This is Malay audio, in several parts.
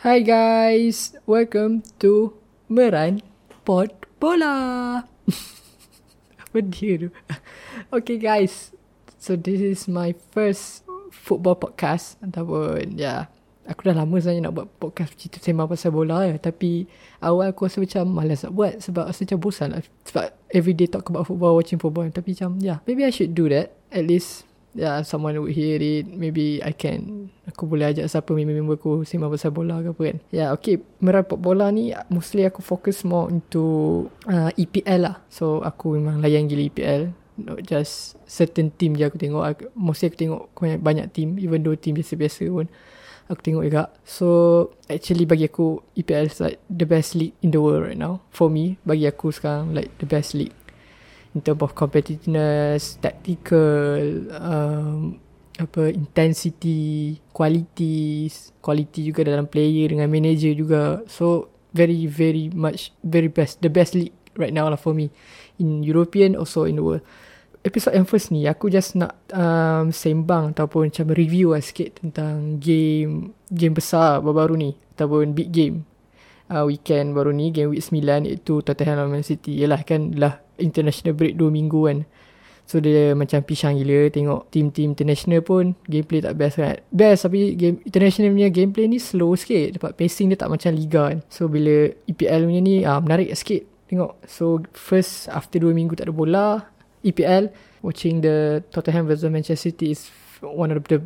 Hi guys, welcome to Meran Pot Bola. Apa dia tu? Okay guys, so this is my first football podcast. Ataupun ya yeah, aku dah lama sebenarnya nak buat podcast cerita sembang pasal bola ya tapi awal aku rasa macam malas nak buat sebab rasa macam bosan lah. Sebab everyday talk about football watching football. Tapi macam yeah maybe I should do that. At least yeah, someone would hear it. Maybe I can, aku boleh ajak siapa member-member aku sembang pasal bola ke apa kan. Yeah, okay. Merapat bola ni, mostly aku fokus more into uh, EPL lah. So, aku memang layan gila EPL. Not just certain team je aku tengok. Aku, mostly aku tengok banyak, team. Even though team biasa-biasa pun. Aku tengok juga. So, actually bagi aku, EPL is like the best league in the world right now. For me, bagi aku sekarang, like the best league in terms of competitiveness, tactical, um, apa intensity, qualities, quality juga dalam player dengan manager juga. So very very much very best, the best league right now lah for me in European also in the world. Episode yang first ni aku just nak um, sembang ataupun macam review lah sikit tentang game game besar baru-baru ni ataupun big game uh, weekend baru ni game week 9 iaitu Tottenham Man City. Yalah kan lah international break 2 minggu kan. So dia macam pisang gila tengok team-team international pun gameplay tak best kan. Best tapi game international punya gameplay ni slow sikit. Dapat pacing dia tak macam liga kan. So bila EPL punya ni uh, menarik sikit tengok. So first after 2 minggu tak ada bola EPL watching the Tottenham versus Manchester City is one of the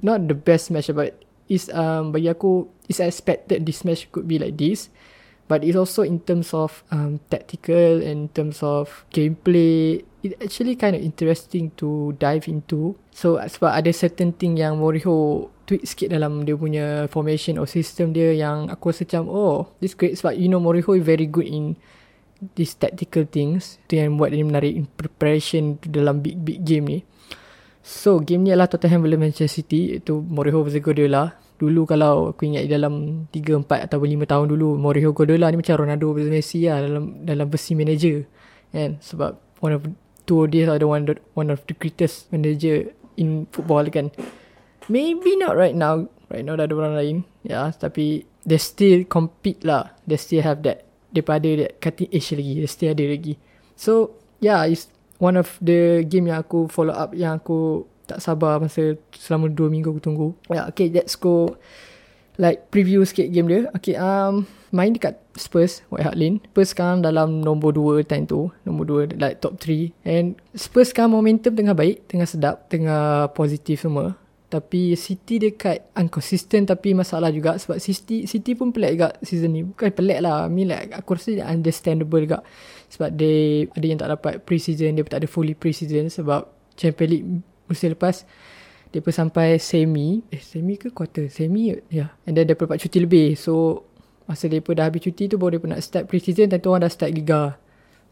not the best match but is um bagi aku is expected this match could be like this but it's also in terms of um, tactical and in terms of gameplay. It actually kind of interesting to dive into. So sebab ada certain thing yang Moriho tweak sikit dalam dia punya formation or system dia yang aku rasa macam oh this great. Sebab you know Moriho is very good in these tactical things. Tu yang buat dia menarik in preparation dalam big big game ni. So game ni adalah Tottenham versus Manchester City. Itu Moriho versus Guardiola Dulu kalau aku ingat dalam 3, 4 atau 5 tahun dulu Mourinho Guardiola ni macam Ronaldo versus Messi lah dalam dalam versi manager kan? Sebab one of two of these are one, one of the greatest manager in football kan? Maybe not right now. Right now dah ada orang lain ya yeah, tapi they still compete lah. They still have that daripada that cutting edge lagi. They still ada lagi. So yeah it's one of the game yang aku follow up yang aku tak sabar masa selama 2 minggu aku tunggu. Yeah, okay, let's go like preview sikit game dia. Okay, um, main dekat Spurs, White Hart Lane. Spurs sekarang dalam nombor 2 time tu. Nombor 2, like top 3. And Spurs sekarang momentum tengah baik, tengah sedap, tengah positif semua. Tapi City dekat inconsistent tapi masalah juga sebab City City pun pelik juga season ni. Bukan pelik lah. I mean like aku rasa dia understandable juga. Sebab dia ada yang tak dapat pre-season, dia tak ada fully pre-season sebab Champions League musim lepas dia pun sampai semi. Eh semi ke quarter? Semi ya. Yeah. and then dia dapat cuti lebih. So masa dia pun dah habis cuti tu baru dia pun nak start pre-season. Tentu orang dah start liga.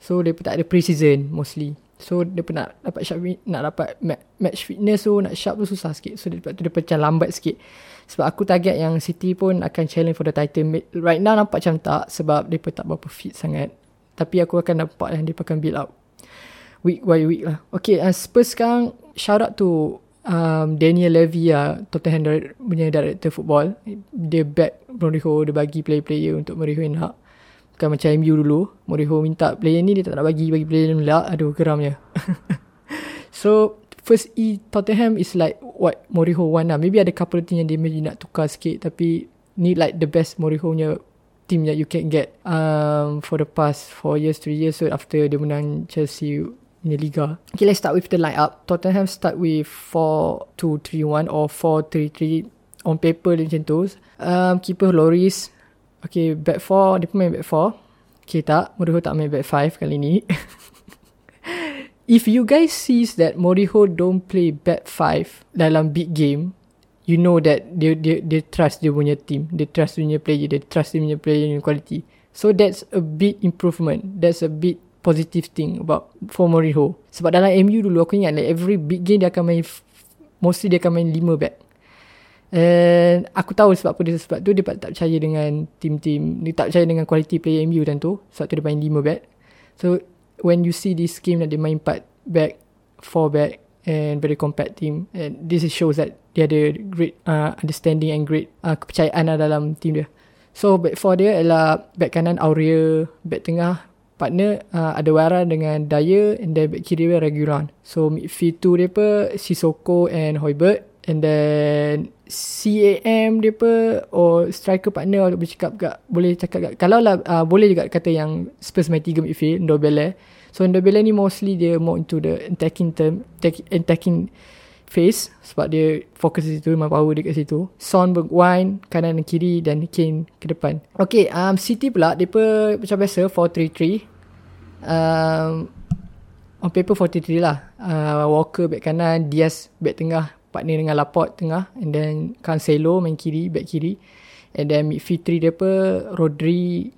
So dia pun tak ada pre-season mostly. So dia pun nak dapat sharp nak dapat match fitness tu nak sharp tu susah sikit. So dia, tu dia macam lambat sikit. Sebab aku target yang City pun akan challenge for the title. Right now nampak macam tak sebab dia pun tak berapa fit sangat. Tapi aku akan nampak yang dia akan build up week by week lah okay uh, Spurs sekarang shout out to um, Daniel Levy lah, Tottenham punya director football. Dia back Mourinho, dia bagi player-player untuk Mourinho nak. Bukan macam MU dulu. Mourinho minta player ni, dia tak nak bagi, bagi player ni lah. Aduh, geramnya. so, first E Tottenham is like what Mourinho want lah. Maybe ada couple thing yang dia maybe nak tukar sikit. Tapi, ni like the best Mourinho punya team that you can get um, for the past 4 years, 3 years. So, after dia menang Chelsea in the Liga. Okay, let's start with the lineup. Tottenham start with 4-2-3-1 or 4-3-3 on paper dia macam tu. Um, keeper Loris. Okay, back 4. Dia pun main back 4. Okay, tak. Moriho tak main back 5 kali ni. If you guys sees that Moriho don't play back 5 dalam big game, you know that dia dia dia trust dia punya team, dia trust dia punya player, dia trust dia punya player punya quality. So that's a big improvement. That's a big positive thing about for Mourinho. Sebab dalam MU dulu aku ingat like every big game dia akan main mostly dia akan main 5 back. And aku tahu sebab apa dia sebab tu dia tak percaya dengan team-team dia tak percaya dengan quality player MU dan tu sebab tu dia main 5 back. So when you see this game that dia main 4 back, 4 back and very compact team. And this shows that dia ada great uh, understanding and great uh, kepercayaan dalam team dia. So back four dia ialah back kanan Aurea, back tengah partner uh, ada Wara dengan Daya and then back kiri dia Regulan. So midfield tu dia apa Sisoko and Hoibert. And then CAM dia apa or striker partner boleh cakap gak boleh cakap gak? Kalau lah uh, boleh juga kata yang Spurs main tiga midfield Ndobele. So Ndobele ni mostly dia more into the attacking term attacking face sebab dia fokus di situ memang power dia kat situ. Son Bergwijn kanan dan kiri dan Kane ke depan. Okay um, City pula pun macam biasa 4-3-3 um, on paper 4-3 lah. Uh, Walker back kanan Diaz back tengah partner dengan Laporte tengah and then Cancelo main kiri back kiri. And then midfield 3 dia apa? Rodri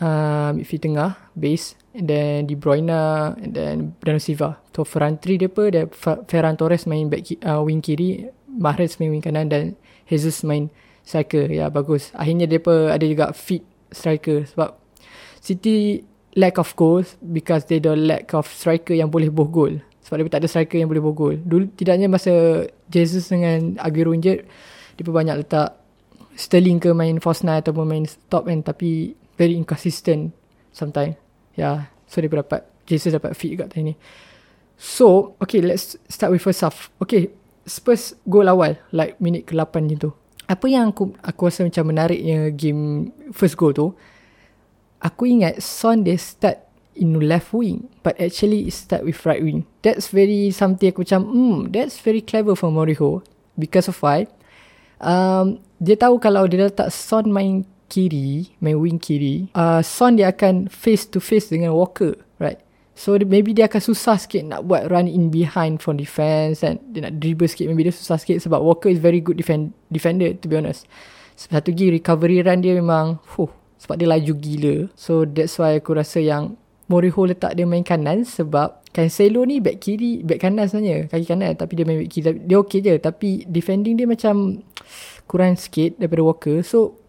uh, midfield tengah base. And then De Bruyne and then Bernardo Silva. So front three dia apa? Ferran Torres main back uh, wing kiri. Mahrez main wing kanan dan Jesus main striker. Ya bagus. Akhirnya dia apa? Ada juga fit striker sebab City lack of goals because they don't lack of striker yang boleh boh gol sebab dia tak ada striker yang boleh boh gol dulu tidaknya masa Jesus dengan Aguero injured dia pun banyak letak Sterling ke main false nine ataupun main top end tapi very inconsistent sometimes Yeah. So dia dapat Jesus dapat fit kat tadi ni. So, okay, let's start with first half. Okay, Spurs goal awal, like minit ke-8 macam tu. Apa yang aku aku rasa macam menariknya game first goal tu, aku ingat Son dia start in left wing, but actually start with right wing. That's very something aku macam, hmm, that's very clever for Moriho. Because of why? Um, dia tahu kalau dia letak Son main kiri, main wing kiri, uh, Son dia akan face to face dengan Walker, right? So maybe dia akan susah sikit nak buat run in behind from defense and dia nak dribble sikit maybe dia susah sikit sebab Walker is very good defend, defender to be honest. Satu lagi recovery run dia memang fuh, sebab dia laju gila. So that's why aku rasa yang Moriho letak dia main kanan sebab Cancelo ni back kiri, back kanan sebenarnya, kaki kanan tapi dia main back kiri. Dia okay je tapi defending dia macam kurang sikit daripada Walker. So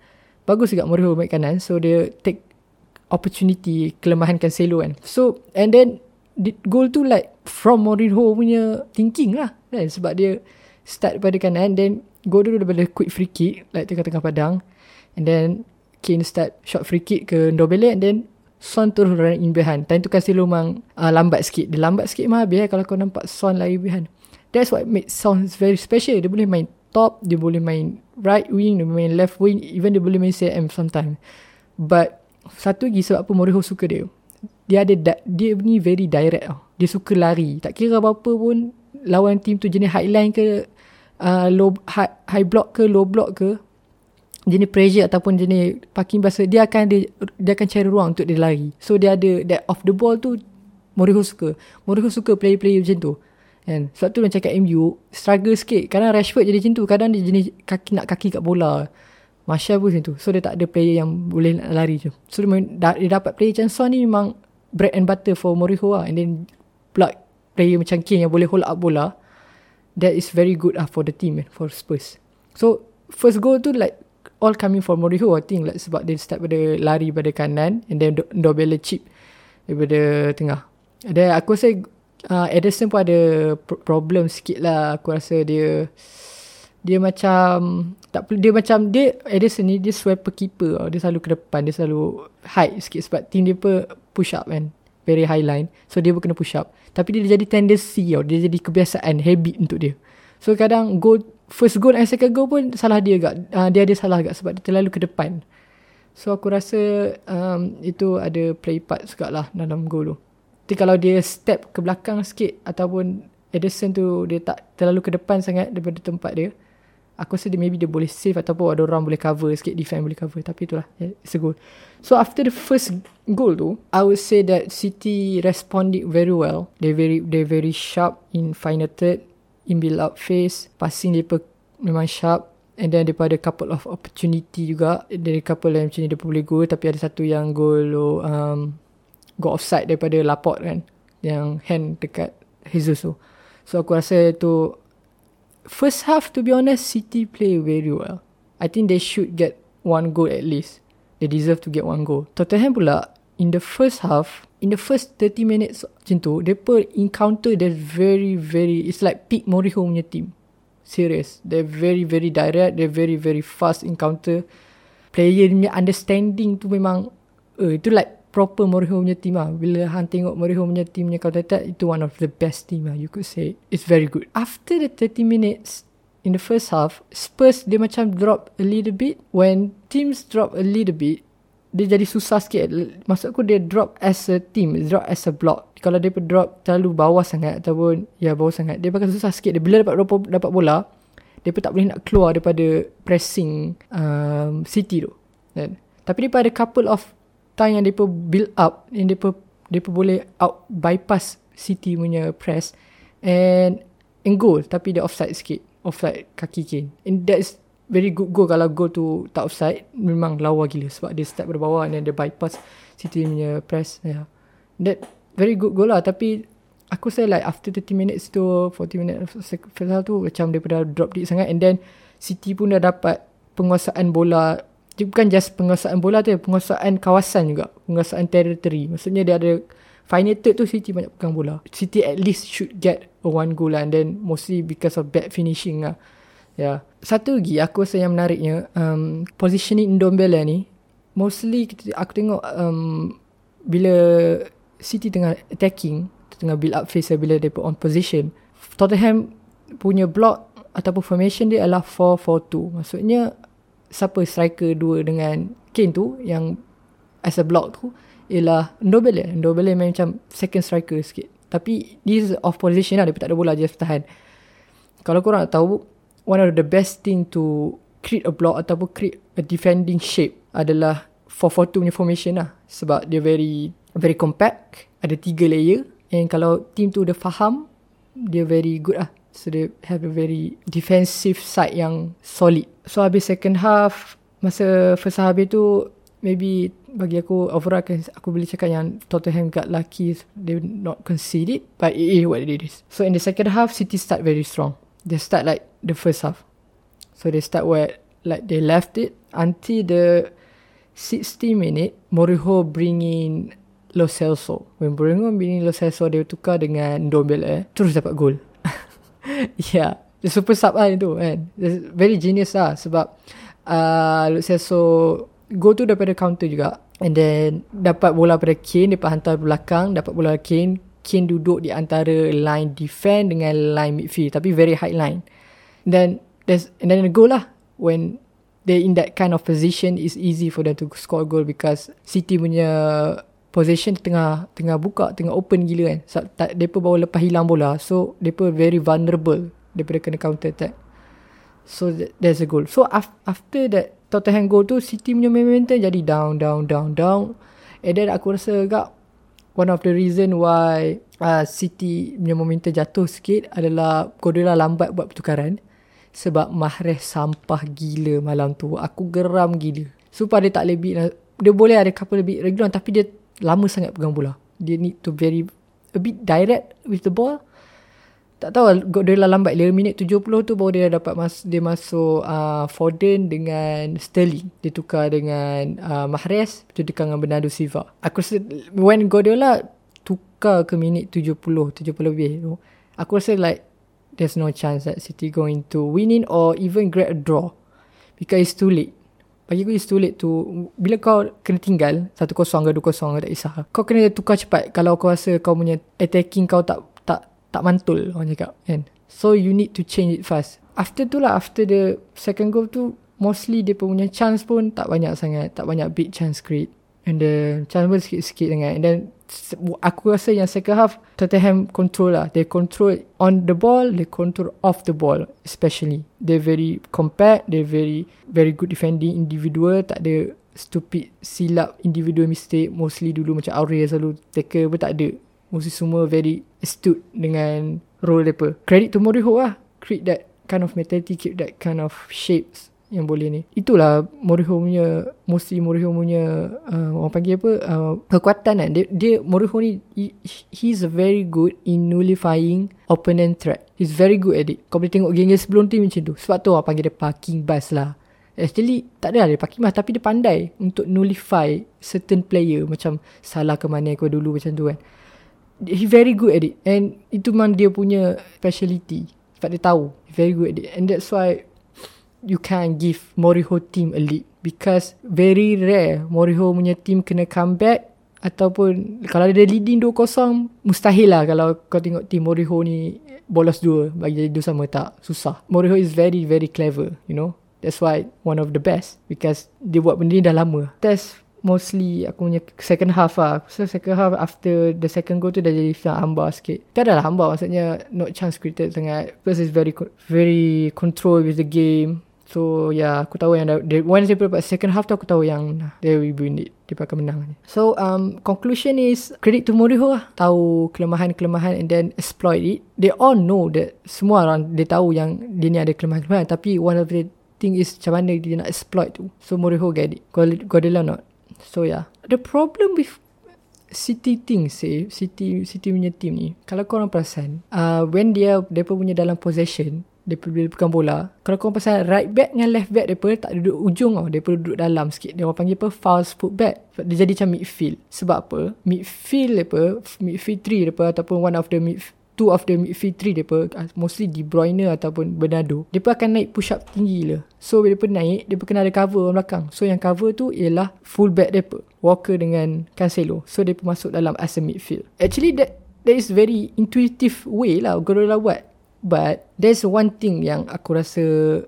bagus juga Mourinho back kanan so dia take opportunity kelemahan Cancelo kan so and then the goal tu like from Mourinho punya thinking lah kan sebab dia start pada kanan then goal dulu daripada quick free kick like tengah-tengah padang and then Kane start short free kick ke Ndobele and then Son terus run in behind. Time tu Cancelo memang uh, lambat sikit. Dia lambat sikit mah biar kalau kau nampak Son lari behind. That's what makes Son very special. Dia boleh main top dia boleh main right wing dia boleh main left wing even dia boleh main CM sometimes but satu lagi sebab apa Mourinho suka dia. Dia ada dia ni very direct tau. Dia suka lari. Tak kira apa-apa pun lawan team tu jenis highline ke uh, low high, high block ke low block ke jenis pressure ataupun jenis parking basa dia akan dia, dia akan cari ruang untuk dia lari so dia ada that off the ball tu Mourinho suka Mourinho suka player-player macam tu Kan? Sebab tu macam kat MU, struggle sikit. Kadang Rashford jadi macam tu. Kadang dia jenis kaki nak kaki kat bola. Masya pun macam tu. So dia tak ada player yang boleh nak lari tu. So dia, dia dapat player macam Son ni memang bread and butter for Moriho lah. And then pula player macam Kane yang boleh hold up bola. That is very good lah for the team for Spurs. So first goal tu like all coming for Moriho I think like sebab dia start pada lari pada kanan and then Dobele chip daripada tengah. Dan aku rasa uh, Ederson pun ada problem sikit lah. Aku rasa dia dia macam tak dia macam dia Ederson ni dia swiper keeper dia selalu ke depan dia selalu high sikit sebab team dia pun push up kan. Very high line. So dia pun kena push up. Tapi dia jadi tendency tau. Dia jadi kebiasaan habit untuk dia. So kadang goal first goal and second goal pun salah dia agak uh, dia ada salah agak sebab dia terlalu ke depan so aku rasa um, itu ada play part juga lah dalam goal tu tapi kalau dia step ke belakang sikit ataupun Edison tu dia tak terlalu ke depan sangat daripada tempat dia. Aku rasa dia maybe dia boleh save ataupun ada orang boleh cover sikit, defend boleh cover. Tapi itulah, it's a goal. So after the first goal tu, I would say that City responded very well. They very they very sharp in final third, in build up phase. Passing dia memang sharp. And then daripada couple of opportunity juga. Dari couple yang macam ni dia boleh goal. Tapi ada satu yang goal um, go offside daripada Laporte kan yang hand dekat Jesus tu so aku rasa tu first half to be honest City play very well I think they should get one goal at least they deserve to get one goal Tottenham pula in the first half, in the first 30 minutes macam tu, mereka encounter the very, very, it's like peak Moriho punya team. Serious. They're very, very direct. They're very, very fast encounter. Player punya understanding tu memang, uh, itu like proper Moriho punya team lah. Bila Han tengok Moriho punya team punya counter attack, itu one of the best team lah, you could say. It's very good. After the 30 minutes, in the first half, Spurs dia macam drop a little bit. When teams drop a little bit, dia jadi susah sikit. Maksud aku dia drop as a team, drop as a block. Kalau dia drop terlalu bawah sangat ataupun ya bawah sangat, dia bakal susah sikit. Dia bila dapat dapat bola, dia pun tak boleh nak keluar daripada pressing um, City tu. Then, tapi dia pada couple of time yang dia build up, yang dia dia boleh out bypass City punya press and and goal tapi dia offside sikit offside kaki Kane and that is very good goal. Kalau goal tu tak offside memang lawa gila sebab dia start dari bawah and then dia bypass City punya press. Yeah. that very good goal lah. Tapi aku say like after 30 minutes tu 40 minutes first half tu macam dia dah drop deep sangat. And then City pun dah dapat penguasaan bola. Dia bukan just penguasaan bola tu penguasaan kawasan juga. Penguasaan territory. Maksudnya dia ada final third tu City banyak pegang bola. City at least should get a one goal lah. And then mostly because of bad finishing lah. Ya. Satu lagi aku rasa yang menariknya um, positioning Ndombele ni mostly aku tengok um, bila City tengah attacking tengah build up phase bila dia on position Tottenham punya block ataupun formation dia adalah 4-4-2 maksudnya siapa striker dua dengan Kane tu yang as a block tu ialah Ndombele. Ndombele macam second striker sikit. Tapi this off position lah dia tak ada bola just tahan. Kalau korang nak tahu one of the best thing to create a block ataupun create a defending shape adalah 4-4-2 punya formation lah. Sebab dia very very compact. Ada tiga layer. And kalau team tu dah faham, dia very good lah. So they have a very defensive side yang solid. So habis second half, masa first half tu, maybe bagi aku overall aku, aku boleh cakap yang Tottenham got lucky they not concede it but it is what it is so in the second half City start very strong they start like the first half. So they start where like they left it until the 60 minute Moriho bring in Lo Celso. When Moriho bring in Lo Celso dia tukar dengan Ndombele terus dapat gol. yeah, the super sub lah itu kan. It's very genius lah sebab uh, Lo Celso go tu daripada counter juga. And then dapat bola pada Kane, dia hantar belakang, dapat bola Kane, Kane duduk di antara line defend dengan line midfield tapi very high line. Then there's and then the goal lah when they in that kind of position is easy for them to score goal because City punya position tengah tengah buka tengah open gila kan. So, tak depa bawa lepas hilang bola. So depa very vulnerable daripada kena counter attack. So that, there's a goal. So af, after that Tottenham goal tu City punya momentum jadi down down down down. And then aku rasa agak one of the reason why uh, City punya momentum jatuh sikit adalah Guardiola lambat buat pertukaran sebab Mahrez sampah gila malam tu. Aku geram gila. Supaya dia tak lebih dia boleh ada couple lebih regular tapi dia lama sangat pegang bola. Dia need to very a bit direct with the ball. Tak tahu dia lah lambat 5 minit 70 tu baru dia dapat mas dia masuk uh, Foden dengan Sterling. Dia tukar dengan uh, Mahrez, dia tukar dengan Bernardo Silva. Aku rasa when Guardiola tukar ke minit 70, 70 lebih tu, aku rasa like there's no chance that City going to win it or even get a draw because it's too late. Bagi aku it's too late to bila kau kena tinggal 1-0 ke 2-0 ke tak kisah. Kau kena tukar cepat kalau kau rasa kau punya attacking kau tak tak mantul orang cakap kan. So you need to change it fast. After tu lah after the second goal tu mostly dia punya chance pun tak banyak sangat, tak banyak big chance create. And the chance pun sikit-sikit dengan and then aku rasa yang second half Tottenham control lah they control on the ball they control off the ball especially they very compact they very very good defending individual tak ada stupid silap individual mistake mostly dulu macam Aurier selalu tackle pun tak ada mostly semua very astute dengan role mereka credit to Moriho lah create that kind of mentality keep that kind of shapes yang boleh ni. Itulah Moriho punya mesti Moriho punya uh, orang panggil apa uh, kekuatan kan. Dia, dia Moriho ni he, he's very good in nullifying opponent threat. He's very good at it. Kau boleh tengok geng sebelum tu macam tu. Sebab tu orang panggil dia parking bus lah. Actually tak ada lah dia pakai emas tapi dia pandai untuk nullify certain player macam salah ke mana kau dulu macam tu kan. He very good at it. And itu memang dia punya speciality. Sebab dia tahu very good at it. And that's why you can't give Moriho team a lead because very rare Moriho punya team kena comeback ataupun kalau dia leading 2-0 mustahil lah kalau kau tengok team Moriho ni bolos dua bagi jadi dua sama tak susah. Moriho is very very clever you know. That's why one of the best because dia buat benda ni dah lama. Test mostly aku punya second half lah so second half after the second goal tu dah jadi feel hamba sikit tak adalah hamba maksudnya not chance created sangat because it's very very control with the game So yeah, aku tahu yang they, once they dapat second half tu aku tahu yang they will win it. Dia akan menang. So um conclusion is credit to Moriho lah. Tahu kelemahan-kelemahan and then exploit it. They all know that semua orang dia tahu yang dia ni ada kelemahan-kelemahan tapi one of the thing is macam mana dia nak exploit tu. So Moriho get it. Guardiola not. So yeah. The problem with City thing say City City punya team ni kalau kau orang perasan uh, when dia depa punya dalam possession dia bila pegang bola kalau kau pasal right back dengan left back dia tak duduk ujung tau. Dia duduk dalam sikit. Dia orang panggil apa? False foot back dia jadi macam midfield. Sebab apa? Midfield apa midfield 3 apa ataupun one of the mid two of the midfield 3 depa ah, mostly De Bruyne ataupun Bernardo depa akan naik push up tinggi lah so bila depa naik depa kena ada cover orang belakang so yang cover tu ialah full back depa Walker dengan Cancelo so depa masuk dalam as a midfield actually that that is very intuitive way lah Guardiola buat But there's one thing yang aku rasa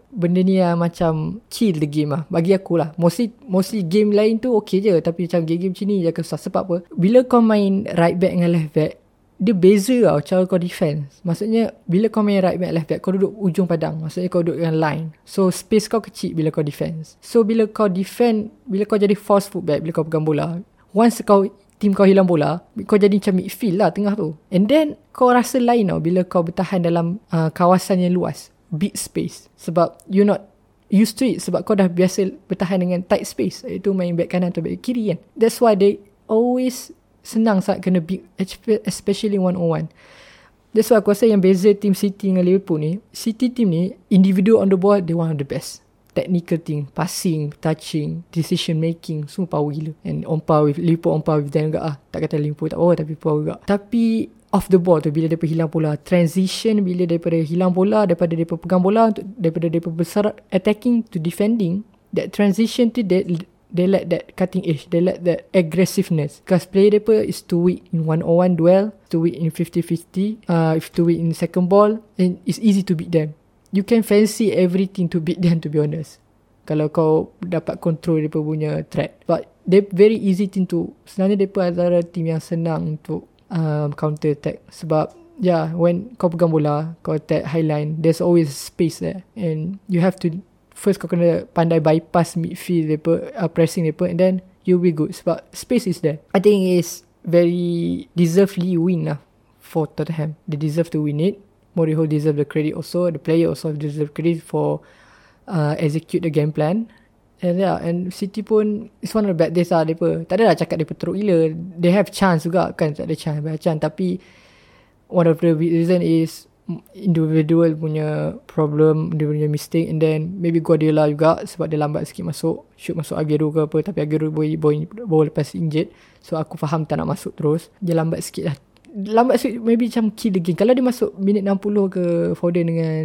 benda ni lah macam kill the game lah. Bagi aku lah. Mostly mostly game lain tu okay je. Tapi macam game-game macam ni je susah. Sebab apa? Bila kau main right back dengan left back, dia beza tau cara kau defense. Maksudnya bila kau main right back left back, kau duduk ujung padang. Maksudnya kau duduk dengan line. So space kau kecil bila kau defense. So bila kau defend, bila kau jadi force foot back, bila kau pegang bola, once kau team kau hilang bola, kau jadi macam midfield lah tengah tu. And then kau rasa lain tau bila kau bertahan dalam uh, kawasan yang luas. Big space. Sebab you not used to it. Sebab kau dah biasa bertahan dengan tight space. Itu main back kanan atau back kiri kan. That's why they always senang saat kena big. Especially one on one. That's why aku rasa yang beza team City dengan Liverpool ni. City team ni, individual on the ball, they one of the best technical thing passing touching decision making semua power gila and on par with Liverpool on par with them juga ah tak kata Liverpool tak power tapi power juga tapi off the ball tu bila dia hilang bola transition bila daripada hilang bola daripada dia pegang bola untuk daripada dia besar attacking to defending that transition tu they, they let that cutting edge they let that aggressiveness because player depa is too weak in one on one duel too weak in 50-50 uh, if too weak in second ball and it's easy to beat them you can fancy everything to beat them to be honest. Kalau kau dapat control dia punya threat. But they very easy thing to sebenarnya dia pun antara team yang senang untuk um, counter attack sebab yeah when kau pegang bola kau attack high line there's always space there and you have to first kau kena pandai bypass midfield depa uh, pressing depa and then you'll be good sebab space is there. I think is very deservedly win lah for Tottenham. They deserve to win it. Moriho deserve the credit also. The player also deserve credit for uh, execute the game plan. And yeah, and City pun it's one of the bad days lah mereka. Tak adalah cakap mereka teruk gila. They have chance juga kan. Tak ada chance. Ada chance. Tapi one of the reason is individual punya problem, dia punya mistake and then maybe Guardiola juga sebab dia lambat sikit masuk. Shoot masuk Aguero ke apa. Tapi Aguero boy, boy, boy lepas injured. So aku faham tak nak masuk terus. Dia lambat sikit lah lambat sikit maybe macam kill the game kalau dia masuk minit 60 ke Foden dengan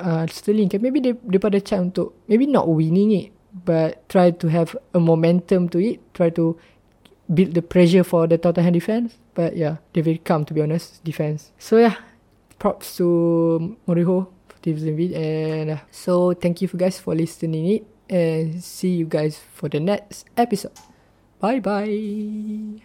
uh, Sterling kan maybe dia dia pada chance untuk maybe not winning it but try to have a momentum to it try to build the pressure for the Tottenham defense but yeah they very calm to be honest defense so yeah props to Moriho for this video and uh, so thank you for guys for listening it and see you guys for the next episode. Bye bye